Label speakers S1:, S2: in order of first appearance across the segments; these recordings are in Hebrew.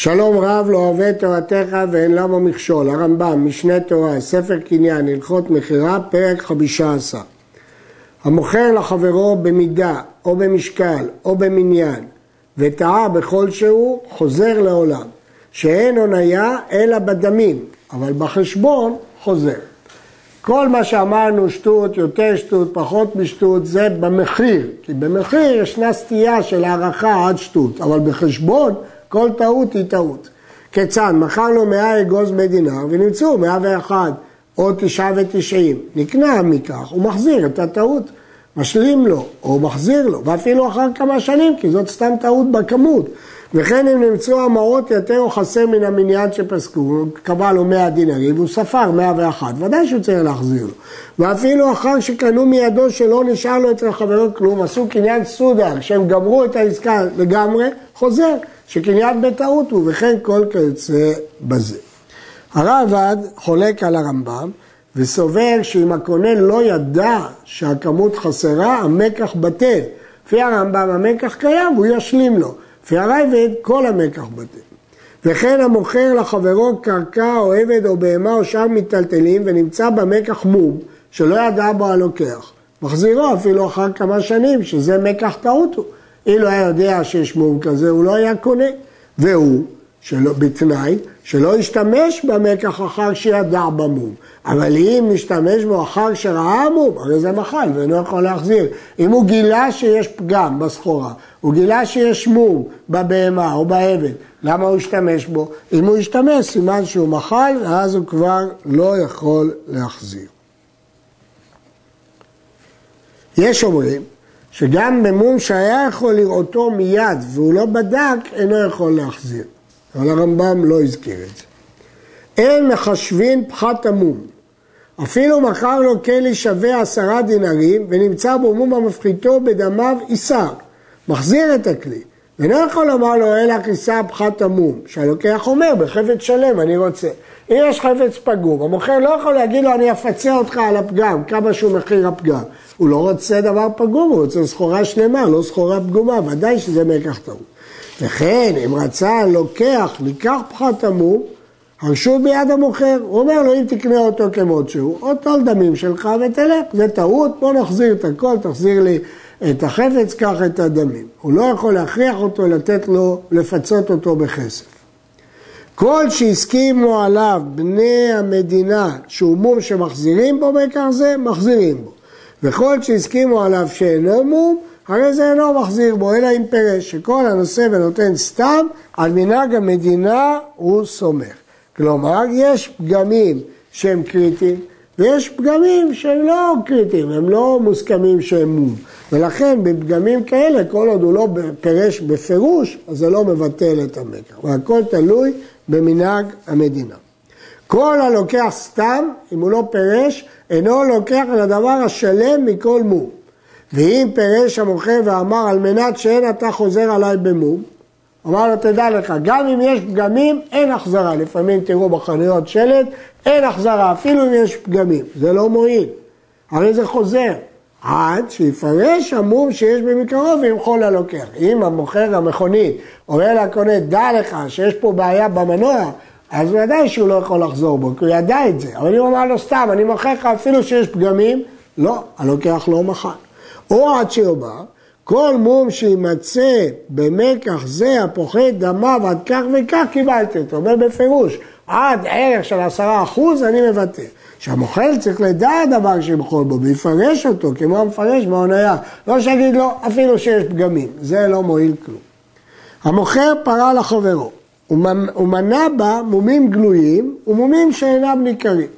S1: שלום רב לא אוהב תורתך ואין למה מכשול, הרמב"ם, משנה תורה, ספר קניין, הלכות מכירה, פרק חמישה עשר. המוכר לחברו במידה או במשקל או במניין וטעה בכל שהוא, חוזר לעולם, שאין הוניה אלא בדמים, אבל בחשבון חוזר. כל מה שאמרנו, שטות, יותר שטות, פחות משטות, זה במחיר. כי במחיר ישנה סטייה של הערכה עד שטות, אבל בחשבון כל טעות היא טעות. כיצד? מכר לו מאה אגוז בדינר ונמצאו מאה ואחד או תשעה ותשעים. נקנה מכך, הוא מחזיר את הטעות. משלים לו, או מחזיר לו, ואפילו אחר כמה שנים, כי זאת סתם טעות בכמות. וכן אם נמצאו המעות יותר או חסר מן המניין שפסקו, קבע לו 100 דינרים והוא ספר 101, ודאי שהוא צריך להחזיר לו. ואפילו אחר שקנו מידו שלא נשאר לו אצל חברו כלום, עשו קניין סודר, שהם גמרו את העסקה לגמרי, חוזר, שקניין בטעות הוא, וכן כל כיוצא בזה. הרעב"ד חולק על הרמב"ם וסובר שאם הקונה לא ידע שהכמות חסרה, המקח בטל. לפי הרמב"ם המקח קיים והוא ישלים לו. לפי הרייבד כל המקח בטל. וכן המוכר לחברו קרקע או עבד או בהמה או שאר מיטלטלים ונמצא במקח מום שלא ידע בו הלוקח. מחזירו אפילו אחר כמה שנים שזה מקח טעות הוא. אילו היה יודע שיש מום כזה הוא לא היה קונה. והוא, שלא, בתנאי, שלא ישתמש במקח אחר שידע במום. אבל אם נשתמש בו אחר שראה מום, הרי זה מחל ואינו יכול להחזיר. אם הוא גילה שיש פגם בסחורה, הוא גילה שיש מום בבהמה או בעבד, למה הוא השתמש בו? אם הוא השתמש, סימן שהוא מחל, ואז הוא כבר לא יכול להחזיר. יש אומרים שגם במום שהיה יכול לראותו מיד והוא לא בדק, אינו יכול להחזיר. אבל הרמב"ם לא הזכיר את זה. אין מחשבין פחת המום. אפילו מכר לו כלי שווה עשרה דינרים ונמצא בו מום המפחיתו בדמיו איסר. מחזיר את הכלי. ואינו יכול לומר לו אלא כיסה פחת המום, שהלוקח אומר בחפץ שלם אני רוצה. אם יש חפץ פגום, המוכר לא יכול להגיד לו אני אפצה אותך על הפגם, כמה שהוא מחיר הפגם. הוא לא רוצה דבר פגום, הוא רוצה סחורה שלמה, לא סחורה פגומה, ודאי שזה מקח טעות. וכן, אם רצה הלוקח לקח פחת המום, הרשות ביד המוכר, הוא אומר לו אם תקנה אותו כמות שהוא, או טול דמים שלך ותלך, זה טעות, בוא נחזיר את הכל, תחזיר לי את החפץ, קח את הדמים. הוא לא יכול להכריח אותו לתת לו, לפצות אותו בכסף. כל שהסכימו עליו בני המדינה שהוא מום שמחזירים בו בכך זה, מחזירים בו. וכל שהסכימו עליו שאינו מום, הרי זה אינו מחזיר בו, אלא אם פירש, שכל הנושא ונותן סתם, על מנהג המדינה הוא סומך. כלומר, יש פגמים שהם קריטיים, ויש פגמים שהם לא קריטיים, הם לא מוסכמים שהם מום. ולכן בפגמים כאלה, כל עוד הוא לא פירש בפירוש, אז זה לא מבטל את המקח. והכל תלוי במנהג המדינה. כל הלוקח סתם, אם הוא לא פירש, אינו לוקח על הדבר השלם מכל מום. ואם פירש המוכר ואמר על מנת שאין אתה חוזר עליי במום, אמר לו תדע לך, גם אם יש פגמים אין החזרה, לפעמים תראו בחנויות שלט, אין החזרה, אפילו אם יש פגמים, זה לא מועיל, הרי זה חוזר, עד שיפרש המום שיש במקרוב וימחול ללוקח. אם המוכר המכונית אומר לקונה, דע לך שיש פה בעיה במנוע, אז ודאי שהוא לא יכול לחזור בו, כי הוא ידע את זה. אבל אם הוא אמר לו סתם, אני מוכר לך אפילו שיש פגמים, לא, הלוקח לא מחל. או עד שיאמר, כל מום שימצא במקח זה הפוחד דמיו עד כך וכך קיבלתי אותו. אומר בפירוש, עד ערך של עשרה אחוז אני מוותר. שהמוכר צריך לדעת דבר שימחול בו ויפרש אותו כמו המפרש בהוניה. לא שיגיד לו אפילו שיש פגמים, זה לא מועיל כלום. המוכר פרה לחברו, הוא מנה בה מומים גלויים ומומים שאינם ניכרים.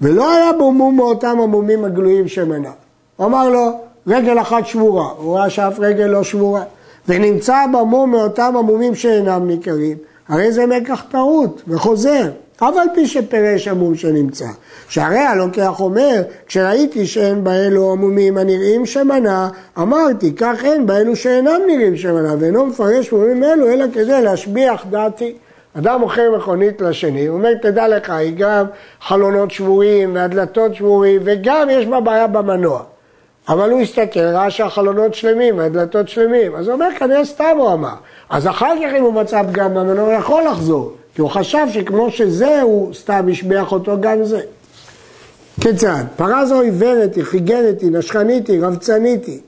S1: ולא היה בו מום מאותם המומים הגלויים שמנה. הוא אמר לו, רגל אחת שבורה, הוא ראה שאף רגל לא שבורה. ונמצא במום מאותם המומים שאינם ניכרים, הרי זה מקח טעות וחוזר. אף על פי שפירש המום שנמצא. שהרי הלוקח אומר, כשראיתי שאין באלו המומים הנראים שמנה, אמרתי, כך אין באלו שאינם נראים שמנה, ואינו מפרש מומים אלו, אלא כדי להשביח דעתי. אדם מוכר מכונית לשני, הוא אומר, תדע לך, היא גם חלונות שבורים והדלתות שבורים, וגם יש בה בעיה במנוע. אבל הוא הסתכל, ראה שהחלונות שלמים והדלתות שלמים, אז הוא אומר, כנראה סתם הוא אמר. אז אחר כך אם הוא מצא פגם ממנו, הוא יכול לחזור, כי הוא חשב שכמו שזה, הוא סתם השביח אותו גם זה. כיצד? פרה זו עיוורת, היא חיגרת, היא נשכנית, היא רבצנית היא.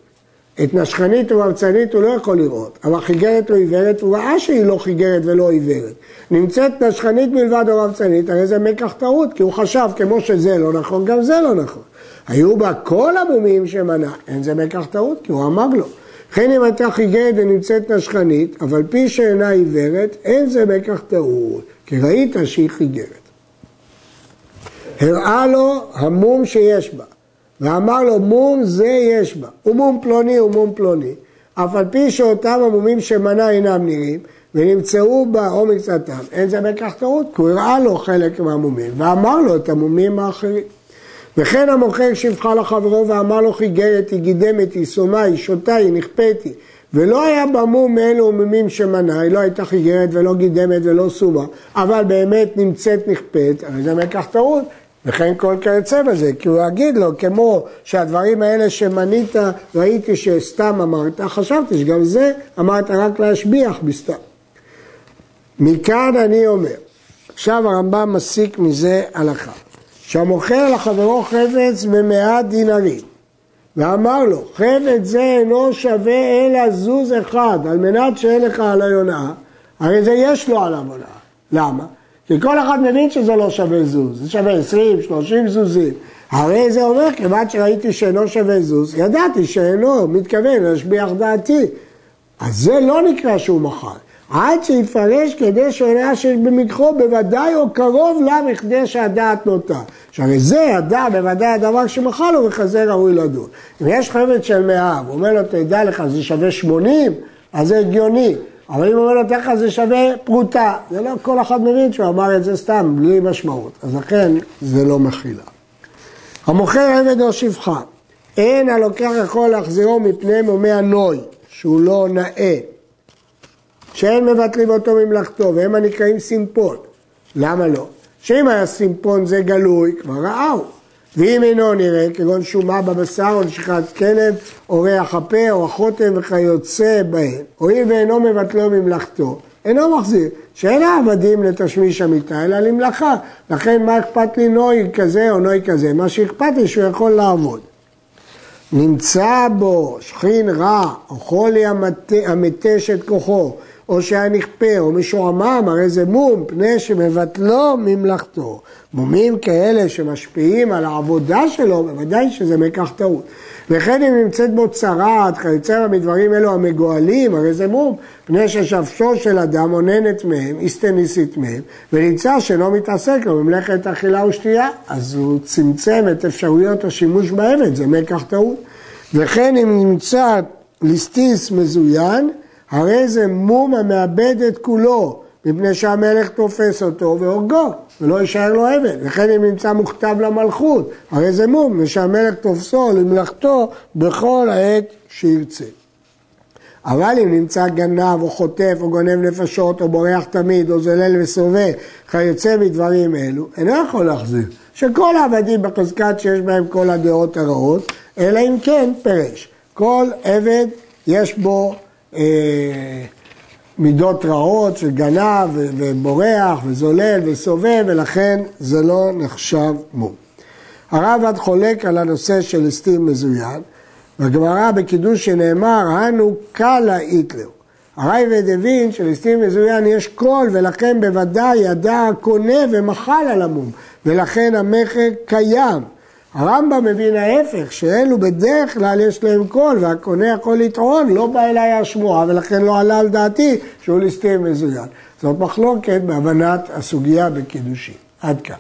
S1: את נשכנית ורבצנית הוא לא יכול לראות, אבל חיגרת או עיוורת, הוא ראה שהיא לא חיגרת ולא עיוורת. נמצאת נשכנית מלבד או רבצנית, הרי זה מקח טעות, כי הוא חשב כמו שזה לא נכון, גם זה לא נכון. היו בה כל המומים שמנע, אין זה מקח טעות, כי הוא אמר לו. וכן אם הייתה חיגרת ונמצאת נשכנית, אבל פי שאינה עיוורת, אין זה מקח טעות, כי ראית שהיא חיגרת. הראה לו המום שיש בה. ואמר לו מום זה יש בה, ומום פלוני ומום פלוני, אף על פי שאותם המומים שמנה אינם נראים, ונמצאו בה או מקצתם, אין זה בכך טעות, כי הוא הראה לו חלק מהמומים, ואמר לו את המומים האחרים. וכן המוכר שפחה לחברו ואמר לו חיגרת, היא גידמת, היא סומה, היא שותה, היא נכפתי, ולא היה במום מאלו עוממים שמנה, היא לא הייתה חיגרת ולא גידמת ולא סומה, אבל באמת נמצאת נכפת, הרי זה מקח טעות, וכן כל כיוצא בזה, כי הוא יגיד לו, כמו שהדברים האלה שמנית, ראיתי שסתם אמרת, חשבתי שגם זה אמרת רק להשביח בסתם. מכאן אני אומר, עכשיו הרמב"ם מסיק מזה הלכה, שהמוכר לחברו חפץ במאה דינרים, ואמר לו, חפץ זה אינו שווה אלא זוז אחד, על מנת שאין לך על היונאה, הרי זה יש לו על הונאה. למה? כי כל אחד מבין שזה לא שווה זוז, זה שווה 20, 30 זוזים. הרי זה אומר, כיוון שראיתי שאינו שווה זוז, ידעתי שאינו מתכוון להשביח דעתי. אז זה לא נקרא שהוא מחל. עד שיפרש כדי שעולה שיש במקחו בוודאי או קרוב לה מכדי שהדעת נוטה. שהרי זה הדעת בוודאי הדבר שמחל לו וכזה ראוי לדון. אם יש חפץ של מאה, הוא אומר לו, תדע לך, זה שווה 80, אז זה הגיוני. אבל אם הוא אומר לו תכף זה שווה פרוטה, זה לא כל אחד מבין שהוא אמר את זה סתם, בלי משמעות. אז לכן זה לא מחילה. המוכר עבד או שפחה, אין הלוקח יכול להחזירו מפני מומי הנוי, שהוא לא נאה, שאין מבטלים אותו ממלאכתו, והם הנקראים סימפון. למה לא? שאם היה סימפון זה גלוי, כבר ראהו. ואם אינו נראה, כגון שומה בבשר או נשיכת כלב, או ריח הפה או החותם וכיוצא בהם, הואיל ואינו מבטלו ממלאכתו, אינו מחזיר, שאין העבדים לתשמיש המיטה, אלא למלאכה. לכן מה אכפת לי נוי כזה או נוי כזה? מה שאכפת לי שהוא יכול לעבוד. נמצא בו שכין רע, או חולי המתש את כוחו, או שהיה נכפה, או משועמם, הרי זה מום, פני שמבטלו ממלאכתו. מומים כאלה שמשפיעים על העבודה שלו, בוודאי שזה מקח טעות. וכן אם נמצאת בו צרעת, כיוצא מדברים אלו המגואלים, הרי זה מום, פני ששפשו של אדם אוננת מהם, איסטניסית מהם, ונמצא שלא מתעסק לו במלאכת אכילה ושתייה, אז הוא צמצם את אפשרויות השימוש בעבד, זה מקח טעות. וכן אם נמצא ליסטיס מזוין, הרי זה מום המאבד את כולו, מפני שהמלך תופס אותו והורגו, ולא יישאר לו עבד. וכן אם נמצא מוכתב למלכות, הרי זה מום, מפני שהמלך תופסו למלאכתו בכל העת שירצה. אבל אם נמצא גנב או חוטף או גונב נפשות או בורח תמיד או זולל וסובב כיוצא מדברים אלו, אינו יכול להחזיר. שכל העבדים בחזקת שיש בהם כל הדעות הרעות, אלא אם כן פרש. כל עבד יש בו מידות רעות של גנב ובורח וזולל וסובב ולכן זה לא נחשב מום. הראב"ד חולק על הנושא של הלסטים מזוין והגמרא בקידושין אמרה הנהו קלא אית להו. הראב"ד הבין שלסטים מזוין יש קול ולכן בוודאי ידע הקונה ומחל על המום ולכן המכר קיים. הרמב"ם מבין ההפך, שאלו בדרך כלל יש להם קול והקונה יכול לטעון, לא בא אליי השמועה ולכן לא עלה על דעתי שהוא ליסטים מזוין. זאת מחלוקת בהבנת הסוגיה בקידושין. עד כאן.